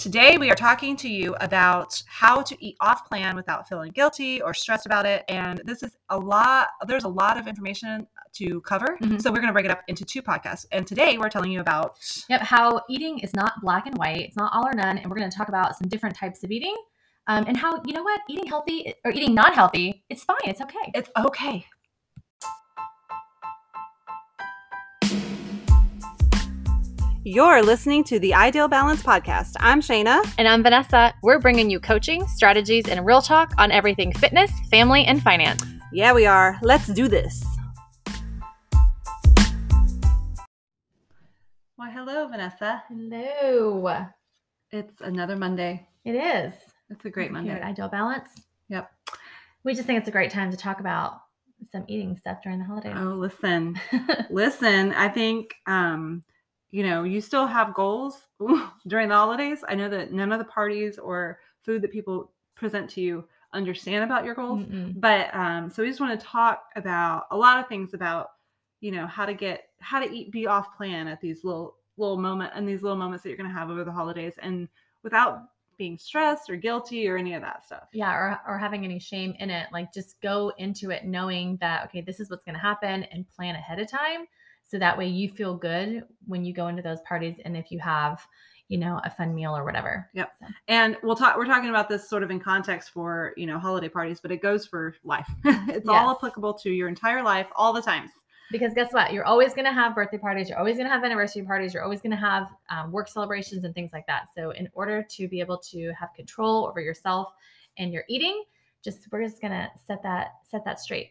Today, we are talking to you about how to eat off plan without feeling guilty or stressed about it. And this is a lot, there's a lot of information to cover. Mhm. So, we're going to break it up into two podcasts. And today, we're telling you about Yep, how eating is not black and white. It's not all or none. And we're going to talk about some different types of eating um, and how, you know what, eating healthy or eating not healthy, it's fine. It's okay. it's okay. You're listening to the Ideal Balance Podcast. I'm Shana. And I'm Vanessa. We're bringing you coaching, strategies, and real talk on everything fitness, family, and finance. Yeah, we are. Let's do this. Well, hello, Vanessa. Hello. It's another Monday. It is. It's a great Here Monday. at Ideal Balance. Yep. We just think it's a great time to talk about some eating stuff during the holidays. Oh, listen, listen. I think, um, you know, you still have goals during the holidays. I know that none of the parties or food that people present to you understand about your goals. Mm-mm. But um, so we just want to talk about a lot of things about, you know, how to get how to eat be off plan at these little little moment and these little moments that you're going to have over the holidays, and without being stressed or guilty or any of that stuff. yeah or, or having any shame in it like just go into it knowing that okay this is what's going to happen and plan ahead of time so that way you feel good when you go into those parties and if you have you know a fun meal or whatever Yep. So, And we'll talk. We're talking about this sort of in context for you know holiday parties, but it goes for life. it's all applicable to your entire life, all the times. because guess what you're always going to have birthday parties you're always going to have anniversary parties you're always going to have um, work celebrations and things like that so in order to be able to have control over yourself and your eating just we're just going to set that set that straight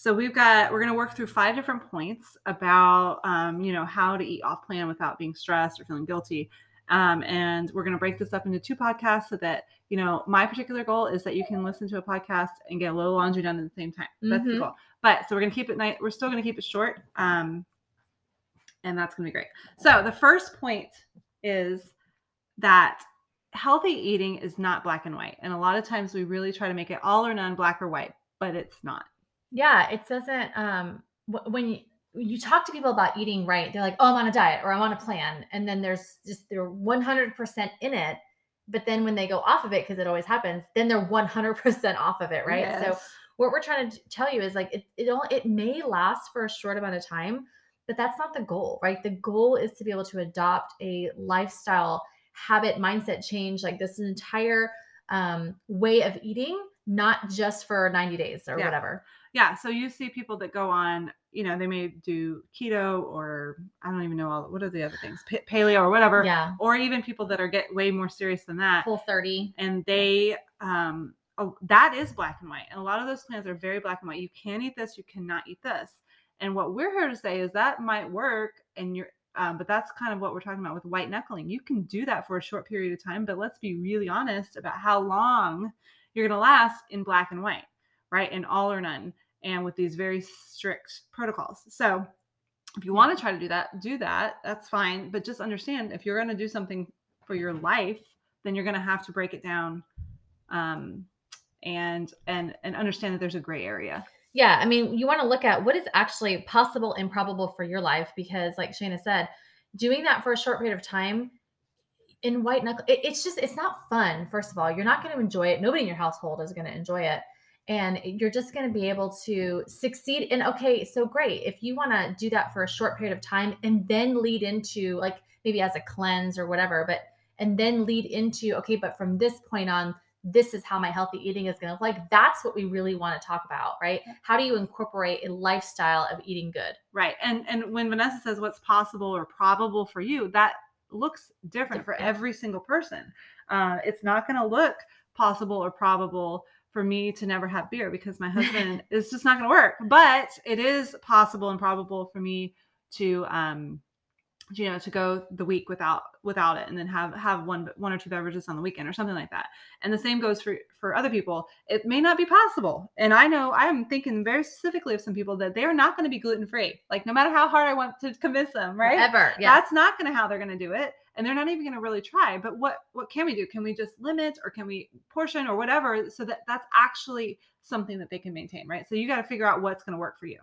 So we've got we're going to work through five different points about um, you know how to eat off plan without being stressed or feeling guilty. Um, and we're going to break this up into two podcasts so that you know my particular goal is that you can listen to a podcast and get a little laundry done at the same time. That's the Mhm. goal. But so we're going to keep it night. We're still going to keep it short. Um, and that's going to be great. So the first point is that healthy eating is not black and white. And a lot of times we really try to make it all or none, black or white, but it's not. Yeah, it doesn't. Um, when you you talk to people about eating right, they're like, "Oh, I'm on a diet or I'm on a plan," and then there's just they're 100% in it. But then when they go off of it, because it always happens, then they're 100% off of it, right? So what we're trying to tell you is like it it only, it may last for a short amount of time, but that's not the goal, right? The goal is to be able to adopt a lifestyle habit mindset change, like this entire um, way of eating, not just for 90 days or Yeah. whatever. Yeah so you see people that go on you know they may do keto or i don't even know all what are the other things pa- paleo or whatever Yeah. or even people that are get way more serious than that Full 30. and they um oh, that is black and white and a lot of those plans are very black and white you can eat this you cannot eat this and what we're here to say is that might work and you're um, but that's kind of what we're talking about with white knuckling you can do that for a short period of time but let's be really honest about how long you're going to last in black and white right in all or none and with these very strict protocols so if you want to try to do that do that that's fine but just understand if you're going to do something for your life then you're going to have to break it down um, and and and understand that there's a gray area Yeah. I mean, you want to look at what is actually possible and probable for your life because, like Shana said, doing that for a short period of time in white knuckle, it, it's just, it's not fun. First of all, you're not going to enjoy it. Nobody in your household is going to enjoy it. And you're just going to be able to succeed. And okay, so great. If you want to do that for a short period of time and then lead into like maybe as a cleanse or whatever, but and then lead into okay, but from this point on, this is how my healthy eating is going to look like. That's what we really want to talk about, right? How do you incorporate a lifestyle of eating good? right and and when vanessa says what's possible or probable for you that looks different for every single person uh, it's not going to look possible or probable for me to never have beer because my husband is just not going to work. But it is possible and probable for me to um you know to go the week without without it and then have have one one or two beverages on the weekend or something like that. And the same goes for for other people. It may not be possible. And i know i'm thinking very specifically of some people that they're not going to be gluten free like no matter how hard i want to convince them right? Ever. Yeah. that's not going to how they're going to do it and they're not even going to really try but what what can we do can we just limit or can we portion or whatever so that that's actually something that they can maintain right so you got to figure out what's going to work for you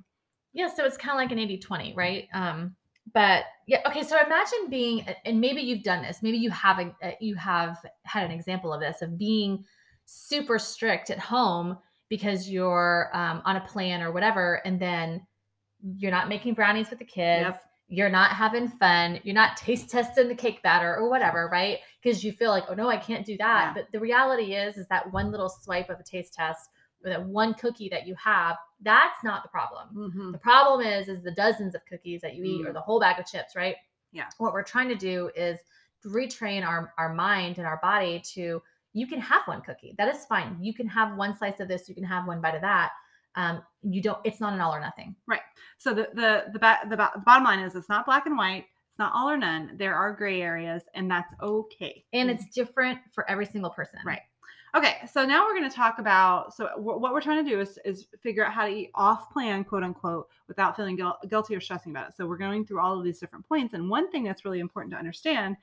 Yeah, so it's kind of like an 80 20, right? Um, but yeah okay so imagine being and maybe you've done this maybe you haven't uh, you have had an example of this of being super strict at home because you're um, on a plan or whatever and then you're not making brownies with the kids Yep. You're not having fun you're not taste testing the cake batter or whatever right because you feel like oh no i can't do that Yeah. but the reality is is that one little swipe of a taste test or that one cookie that you have that's not the problem Mhm. the problem is is the dozens of cookies that you eat or Mm. the whole bag of chips, right? Yeah. What we're trying to do is retrain our our mind and our body to you can have one cookie. That is fine. You can have one slice of this, you can have one bite of that. Um, you don't it's not an all or nothing. Right. So the the the, ba- the, ba- the bottom line is it's not black and white. It's not all or none. There are gray areas, and that's okay. And it's different for every single person. Right. Okay, so now we're going to talk about so wh- what we're trying to do is is figure out how to eat off plan, quote unquote, without feeling guil- guilty or stressing about it. So we're going through all of these different points, and one thing that's really important to understand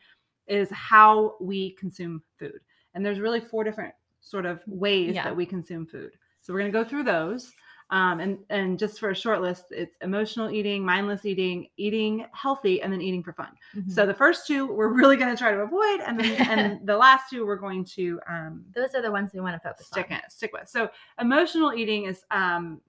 is how we consume food. And there's really four different sort of ways Yeah. that we consume food. So we're going to go through those. Um, and and just for a short list, it's emotional eating, mindless eating, eating healthy, and then eating for fun. Mhm. So the first two we're really going to try to avoid, and then and the last two we're going to um, those are the ones we want to focus stick on. it stick with. So emotional eating is um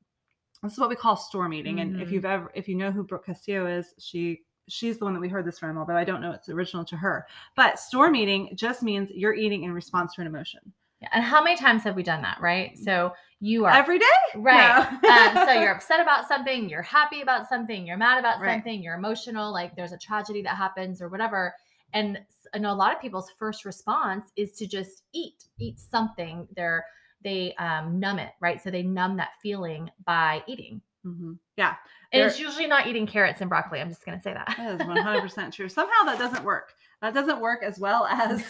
this is what we call storm eating. And if Mhm. you've ever if you know who Brooke Castillo is, she she's the one that we heard this from, although I don't know it's original to her. But storm eating just means you're eating in response to an emotion. Yeah. And how many times have we done that, right? So you are Every day? Right. No. um, so you're upset about something, you're happy about something, you're mad about Right. something, you're emotional, like there's a tragedy that happens or whatever. And I know a lot of people's first response is to just eat, eat something. They're they um, numb it, right? So they numb that feeling by eating. Mhm. Yeah. And it's usually not eating carrots and broccoli. I'm just gonna say that. That is 100% true. Somehow that doesn't work. That doesn't work as well as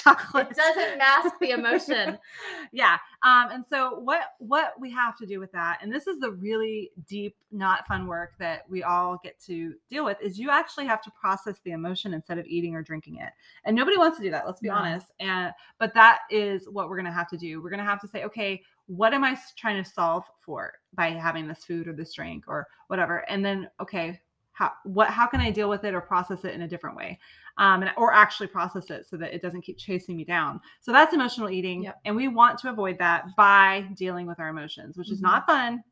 chocolate. it doesn't mask the emotion. yeah. Um, and so what what we have to do with that, and this is the really deep, not fun work that we all get to deal with, is you actually have to process the emotion instead of eating or drinking it. And nobody wants to do that, let's be No. honest. And but that is what we're gonna have to do. We're gonna have to say, okay, what am I trying to solve for by having this food or this drink or whatever? And then okay, how what how can I deal with it or process it in a different way? um, and, or actually process it so that it doesn't keep chasing me down. So that's emotional eating, Yep. and we want to avoid that by dealing with our emotions, which is Mhm. not fun,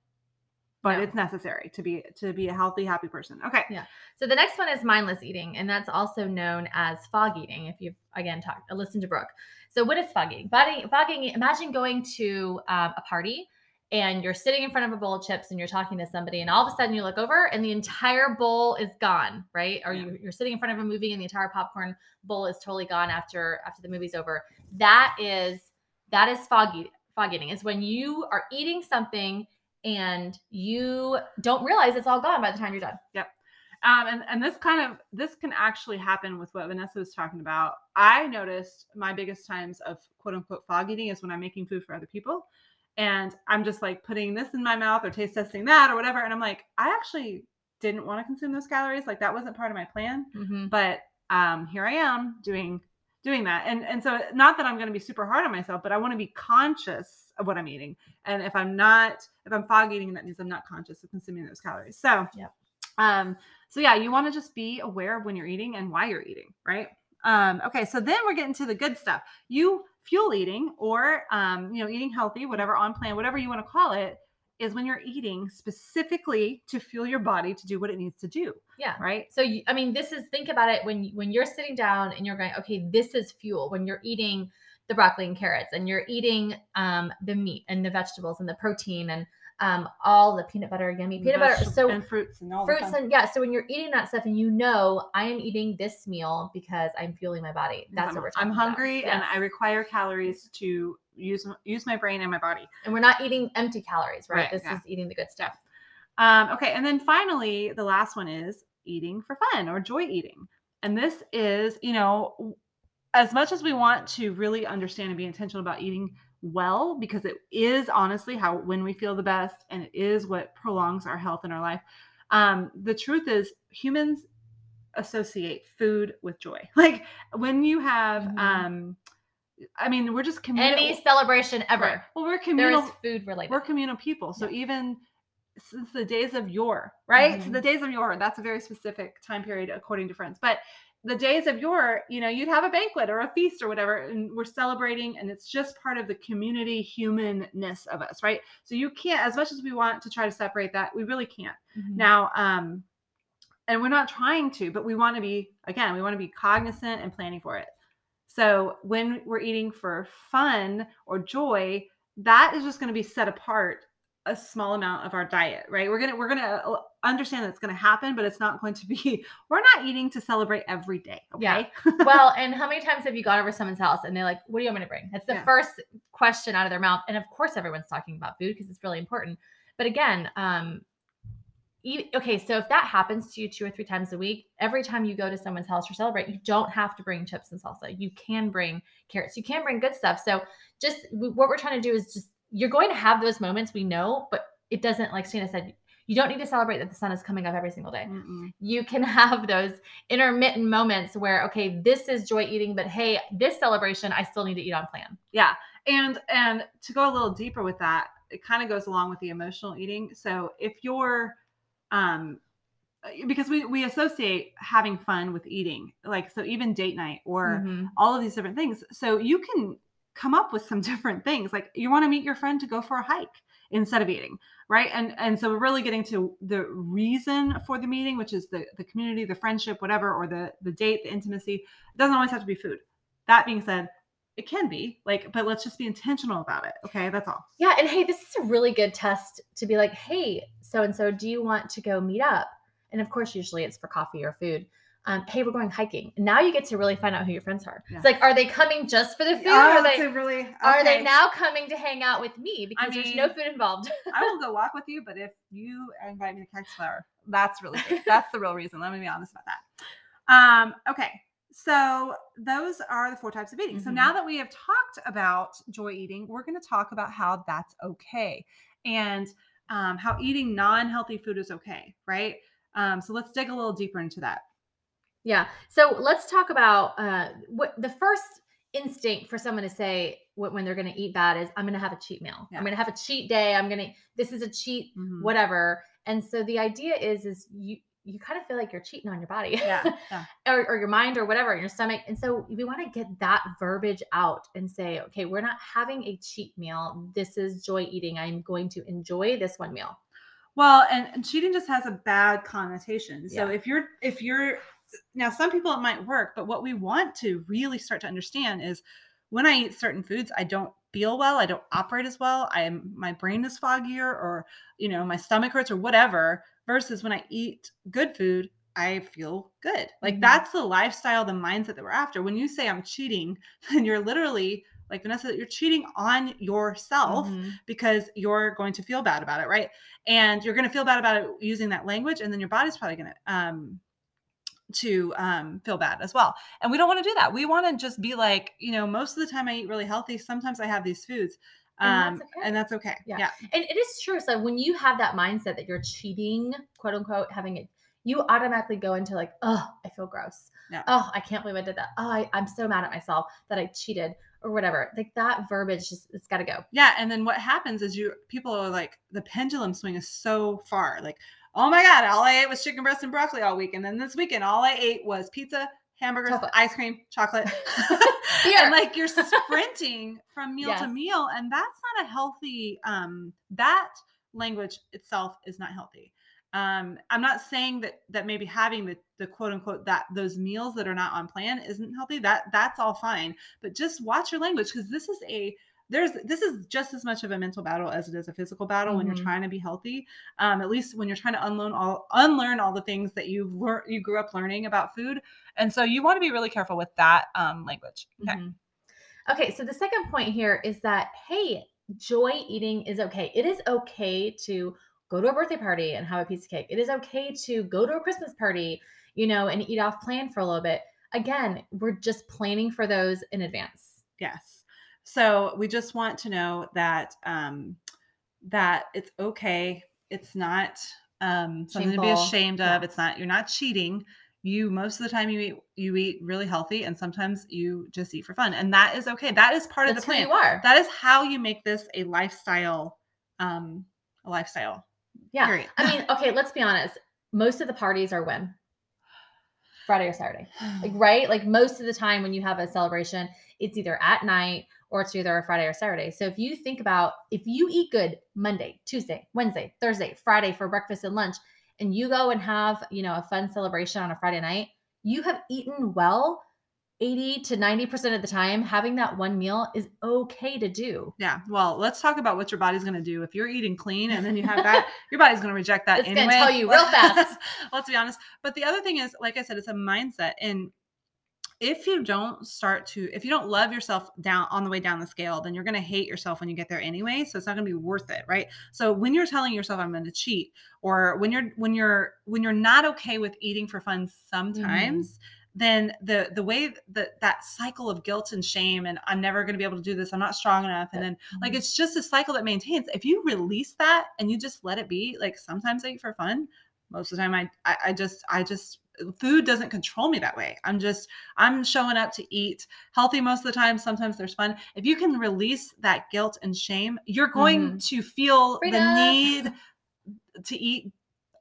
but No. it's necessary to be to be a healthy, happy person. Okay, yeah So the next one is mindless eating, and that's also known as fog eating. If you've again talked, listen to Brooke. So what is fog eating? Fog eating, fog eating imagine going to um, a party and you're sitting in front of a bowl of chips and you're talking to somebody, and all of a sudden you look over and the entire bowl is gone, right? Or Yeah. you, you're sitting in front of a movie and the entire popcorn bowl is totally gone after after the movie's over. That is that is foggy. Fog eating is when you are eating something and you don't realize it's all gone by the time you're done. um, and and this kind of this can actually happen with what Vanessa was talking about. I noticed my biggest times of quote unquote fog eating is when I'm making food for other people, and I'm just like putting this in my mouth or taste testing that or whatever, and I'm like, I actually didn't want to consume those calories. Like that wasn't part of my plan. Mm-hmm. but um here i am doing doing that and and so not that i'm going to be super hard on myself but i want to be conscious of what i'm eating and if i'm not if i'm fog eating that means i'm not conscious of consuming those calories so Yep. um so yeah you want to just be aware of when you're eating and why you're eating right um okay so then we're getting to the good stuff you fuel eating or um you know eating healthy whatever on plan whatever you want to call it is when you're eating specifically to fuel your body to do what it needs to do Yeah. right So you, I mean, this is think about it when when you're sitting down and you're going, okay, this is fuel. When you're eating the broccoli and carrots, and you're eating um, the meat and the vegetables and the protein and um, all the peanut butter, yummy peanut butter. So and fruits and all fruits and yeah. So when you're eating that stuff and you know I am eating this meal because I'm fueling my body. That's I'm, what we're I'm talking about. hungry and I require calories to use use my brain and my body. and we're not eating empty calories, right? Right, this yeah. is eating the good stuff. Um, okay, and then finally, the last one is eating for fun or joy eating. And this is, you know, as much as we want to really understand and be intentional about eating well, because it is honestly how when we feel the best and it is what prolongs our health in our life. Um, the truth is, humans associate food with joy. Like when you have, Mhm. um, I mean, we're just communal. Any celebration ever, Right. Well, we're communal. food related. we're communal people so Yeah. even since the days of yore, right? Mhm. the days of yore. That's a very specific time period according to friends. But the days of yore, you know, you'd have a banquet or a feast or whatever, and we're celebrating, and it's just part of the community humanness of us, right? So you can't, as much as we want to try to separate that, we really can't. Mhm. Now, um, and we're not trying to, but we want to be, again, we want to be cognizant and planning for it. So when we're eating for fun or joy, that is just going to be set apart a small amount of our diet, right? We're gonna we're gonna uh, understand that it's gonna happen, but it's not going to be. We're not eating to celebrate every day. Okay? Yeah. Well, and how many times have you gone over someone's house and they're like, "What do you want me to bring?" That's the Yeah. first question out of their mouth, and of course, everyone's talking about food because it's really important. But again, um, okay, so if that happens to you two or three times a week, every time you go to someone's house or celebrate, you don't have to bring chips and salsa. You can bring carrots. You can bring good stuff. So just w- what we're trying to do is just you're going to have those moments. We know, but it doesn't like Stina said. You don't need to celebrate that the sun is coming up every single day Mm-mm. you can have those intermittent moments where okay this is joy eating but hey this celebration i still need to eat on plan Yeah. And and to go a little deeper with that, it kind of goes along with the emotional eating. So if you're um uh, because we we associate having fun with eating. Like so even date night or Mhm. all of these different things. So you can come up with some different things. Like you want to meet your friend to go for a hike instead of eating, right? And and so we're really getting to the reason for the meeting, which is the the community, the friendship, whatever, or the the date, the intimacy. It doesn't always have to be food. That being said, it can be like, but let's just be intentional about it. Okay, that's all. yeah and hey this is a really good test to be like hey so and so do you want to go meet up and of course usually it's for coffee or food um, hey we're going hiking and now you get to really find out who your friends are Yeah. it's like are they coming just for the food Oh, or are they really are they now coming to hang out with me because there's no food involved I will go walk with you, but if you invite me to Cactus Flower, that's really good. That's the real reason. Let me be honest about that. Um, okay. So those are the four types of eating. So Mhm. now that we have talked about joy eating, we're going to talk about how that's okay and um, how eating non-healthy food is okay, right? Um, so let's dig a little deeper into that. Yeah. So let's talk about uh, what the first instinct for someone to say wh- when they're going to eat bad is I'm going to have a cheat meal. Yeah. I'm going to have a cheat day. I'm going to this is a cheat Mhm. whatever. And so the idea is is you you kind of feel like you're cheating on your body. Yeah, yeah. or, or your mind or whatever, your stomach. And so we want to get that verbiage out and say, okay, we're not having a cheat meal. This is joy eating. I'm going to enjoy this one meal. Well, and, and cheating just has a bad connotation. So Yeah. if you're if you're now some people it might work, but what we want to really start to understand is when I eat certain foods, I don't feel well, I don't operate as well, I am my brain is foggier or you know, my stomach hurts or whatever, versus when I eat good food, I feel good. Like Mhm. that's the lifestyle, the mindset that we're after. When you say I'm cheating, then you're literally like Vanessa, you're cheating on yourself Mhm. because you're going to feel bad about it, right? And you're going to feel bad about it using that language, and then your body's probably going to um to um feel bad as well. And we don't want to do that. We want to just be like, you know, most of the time I eat really healthy. Sometimes I have these foods, And um, that's okay. and that's okay. Yeah. yeah. And it is true. So when you have that mindset that you're cheating, quote unquote, having it, you automatically go into like, oh, I feel gross. Yeah. Oh, I can't believe I did that. Oh, I, I'm so mad at myself that I cheated or whatever. Like that verbiage just it's gotta go. Yeah, and then what happens is you people are like the pendulum swing is so far. Like, oh my god, all I ate was chicken breast and broccoli all week, and then this weekend all I ate was pizza, hamburgers, Chocolate. ice cream, chocolate. And like you're sprinting from meal to meal, and that's not a healthy. Um, that language itself is not healthy. Um, I'm not saying that that maybe having the the quote unquote that those meals that are not on plan isn't healthy. That that's all fine, but just watch your language because this is a there's this is just as much of a mental battle as it is a physical battle when Mhm. you're trying to be healthy. Um, at least when you're trying to unlearn all unlearn all the things that you've learned you grew up learning about food, and so you want to be really careful with that um, language. Okay. Mhm. Okay, so the second point here is that hey, joy eating is okay. It is okay to go to a birthday party and have a piece of cake. It is okay to go to a Christmas party, you know, and eat off plan for a little bit. Again, we're just planning for those in advance. Yes. So we just want to know that um, that it's okay. It's not um, something to be Shameful. ashamed Yeah. of. It's not. You're not cheating. You most of the time you eat you eat really healthy, and sometimes you just eat for fun, and that is okay. That is part That's of the plan. you are. That is how you make this a lifestyle, um, a lifestyle Yeah. Period. I mean, okay, let's be honest. Most of the parties are when? Friday or Saturday. Like, right? Like most of the time when you have a celebration, it's either at night or it's either a Friday or Saturday. So if you think about if you eat good Monday, Tuesday, Wednesday, Thursday, Friday for breakfast and lunch, and you go and have, you know, a fun celebration on a Friday night, you have eaten well 80 to 90% of the time. Having that one meal is okay to do. Yeah. Well, let's talk about what your body's going to do. If you're eating clean and then you have that, your body's going to reject that It's anyway. gonna tell you real fast. let's be honest. But the other thing is, like I said, it's a mindset. And if you don't start to, if you don't love yourself down on the way down the scale, then you're going to hate yourself when you get there anyway. So it's not going to be worth it, right? So when you're telling yourself I'm going to cheat, or when you're when you're when you're not okay with eating for fun mm-hmm. sometimes, then the the way that that cycle of guilt and shame and I'm never going to be able to do this, I'm not strong enough, and then like mm-hmm. it's just a cycle that maintains. If you release that and you just let it be, like sometimes I eat for fun. Most of the time, I, I, I just, I just, food doesn't control me that way. I'm just, I'm showing up to eat healthy most of the time. Sometimes there's fun. If you can release that guilt and shame, you're going mm-hmm. to feel the need to eat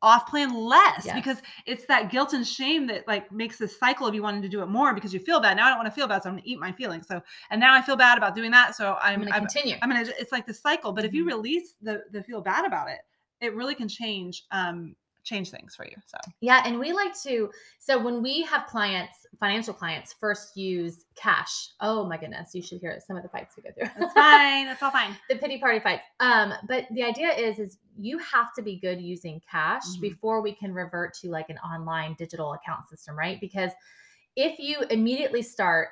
off plan less Yes. because it's that guilt and shame that like makes this cycle of you wanting to do it more because you feel bad. Now I don't want to feel bad, so I'm gonna eat my feelings. So and now I feel bad about doing that. So I'm I'm gonna I'm, continue. I'm gonna it's like the cycle. But if you Mhm. release the the feel bad about it, it really can change um change things for you. So Yeah, and we like to. So when we have clients, financial clients, first use cash. Oh my goodness, you should hear some of the fights we go through. it's fine. It's all fine. the pity party fights. Um, but the idea is, is you have to be good using cash Mhm. before we can revert to like an online digital account system, right? Because if you immediately start,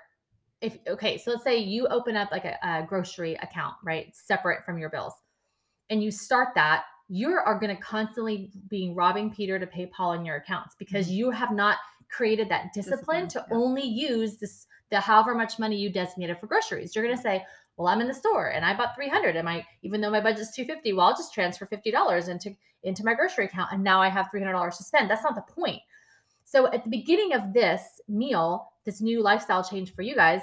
if okay, so let's say you open up like a, a grocery account, right, separate from your bills, and you start that, you are going to constantly be robbing Peter to pay Paul in your accounts because you have not created that discipline, Discipline, to yeah. only use this the however much money you designated for groceries. You're going to say, well, I'm in the store and I bought 300 and my even though my budget's 250, well, I'll just transfer $50 into into my grocery account and now I have $300 to spend. That's not the point. So at the beginning of this meal, this new lifestyle change for you guys,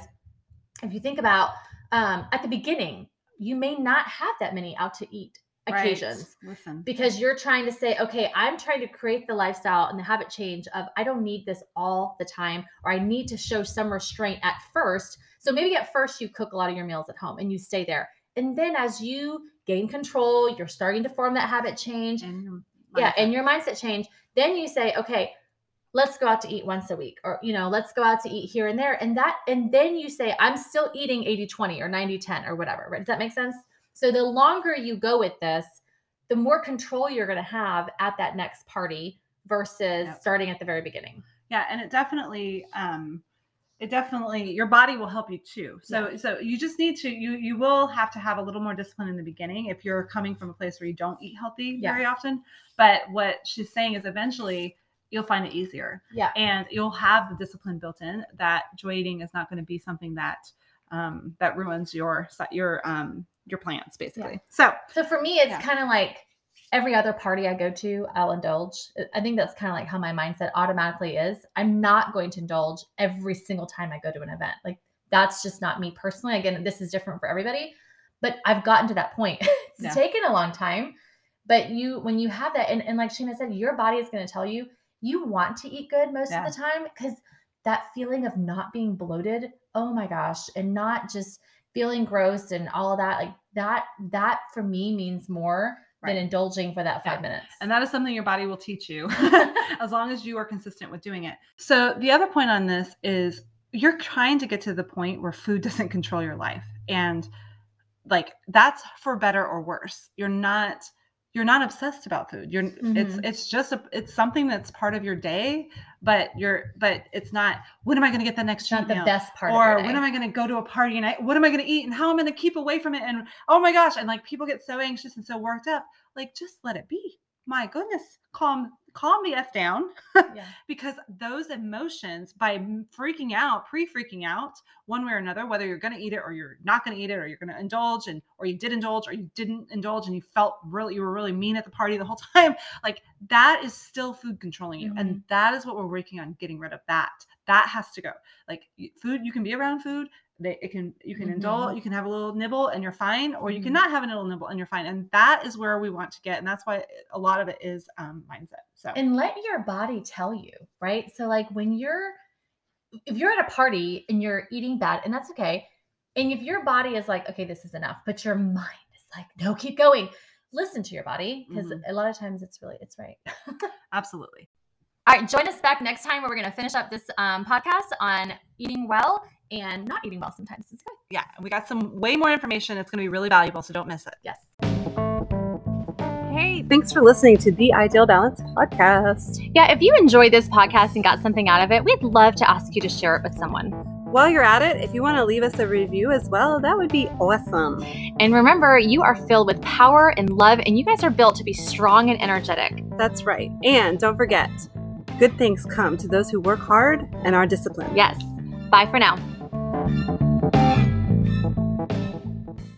if you think about um, at the beginning, you may not have that many out to eat Right. occasions Listen. because you're trying to say, okay, I'm trying to create the lifestyle and the habit change of I don't need this all the time, or I need to show some restraint at first. So maybe at first you cook a lot of your meals at home and you stay there. And then as you gain control, you're starting to form that habit change. And Yeah, and your mindset change. Then you say, okay, let's go out to eat once a week or you know let's go out to eat here and there and that and then you say i'm still eating 80 20 or 90 10 or whatever right does that make sense so the longer you go with this the more control you're going to have at that next party versus Yep. starting at the very beginning. Yeah and it definitely um it definitely your body will help you too. So so you just need to you you will have to have a little more discipline in the beginning if you're coming from a place where you don't eat healthy Yeah. very often. But what she's saying is eventually you'll find it easier. Yeah. And you'll have the discipline built in that joy eating is not going to be something that um that ruins your your um your plans basically. So so for me it's Yeah. kind of like every other party i go to i'll indulge. I think that's kind of like how my mindset automatically is. I'm not going to indulge every single time i go to an event. Like that's just not me personally. Again this is different for everybody but i've gotten to that point. It's Yeah. taken a long time but you when you have that and, and like Shana said your body is going to tell you you want to eat good most Yeah. of the time because that feeling of not being bloated oh my gosh and not just feeling gross and all of that like that that for me means more than indulging for that five Yeah. minutes and that is something your body will teach you as long as you are consistent with doing it. So the other point on this is you're trying to get to the point where food doesn't control your life and like that's for better or worse. You're not you're not obsessed about food. You're it's Mhm. it's just a it's something that's part of your day, but you're but it's not when am I going to get the next it's not the meal? best part or when am I going to go to a party and I, what am I going to eat and how am I going to keep away from it? And oh my gosh. And like people get so anxious and so worked up. Like just let it be. My goodness. Calm, calm the F down yeah. because those emotions by freaking out, pre-freaking out one way or another, whether you're going to eat it or you're not going to eat it or you're going to indulge and, or you did indulge or you didn't indulge and you felt really, you were really mean at the party the whole time. Like that is still food controlling you. And mm-hmm. that is what we're working on getting rid of that. That has to go. Like food, you can be around food. They it can you can Mhm. indulge, you can have a little nibble and you're fine, or you Mhm. can not have a little nibble and you're fine. And that is where we want to get, and that's why a lot of it is um, mindset. So and let your body tell you, right? So like when you're if you're at a party and you're eating bad, and that's okay. And if your body is like, okay, this is enough, but your mind is like, no, keep going. Listen to your body because Mhm. a lot of times it's really it's right. absolutely. All right, join us back next time where we're going to finish up this um, podcast on eating well and not eating well sometimes. It's good. Yeah, we got some way more information. It's going to be really valuable, so don't miss it. Yes. Hey, thanks for listening to the Ideal Balance podcast. Yeah, if you enjoyed this podcast and got something out of it, we'd love to ask you to share it with someone. While you're at it, if you want to leave us a review as well, that would be awesome. And remember, you are filled with power and love, and you guys are built to be strong and energetic. That's right. And don't forget, good things come to those who work hard and are disciplined. Yes. Bye for now. Tchau.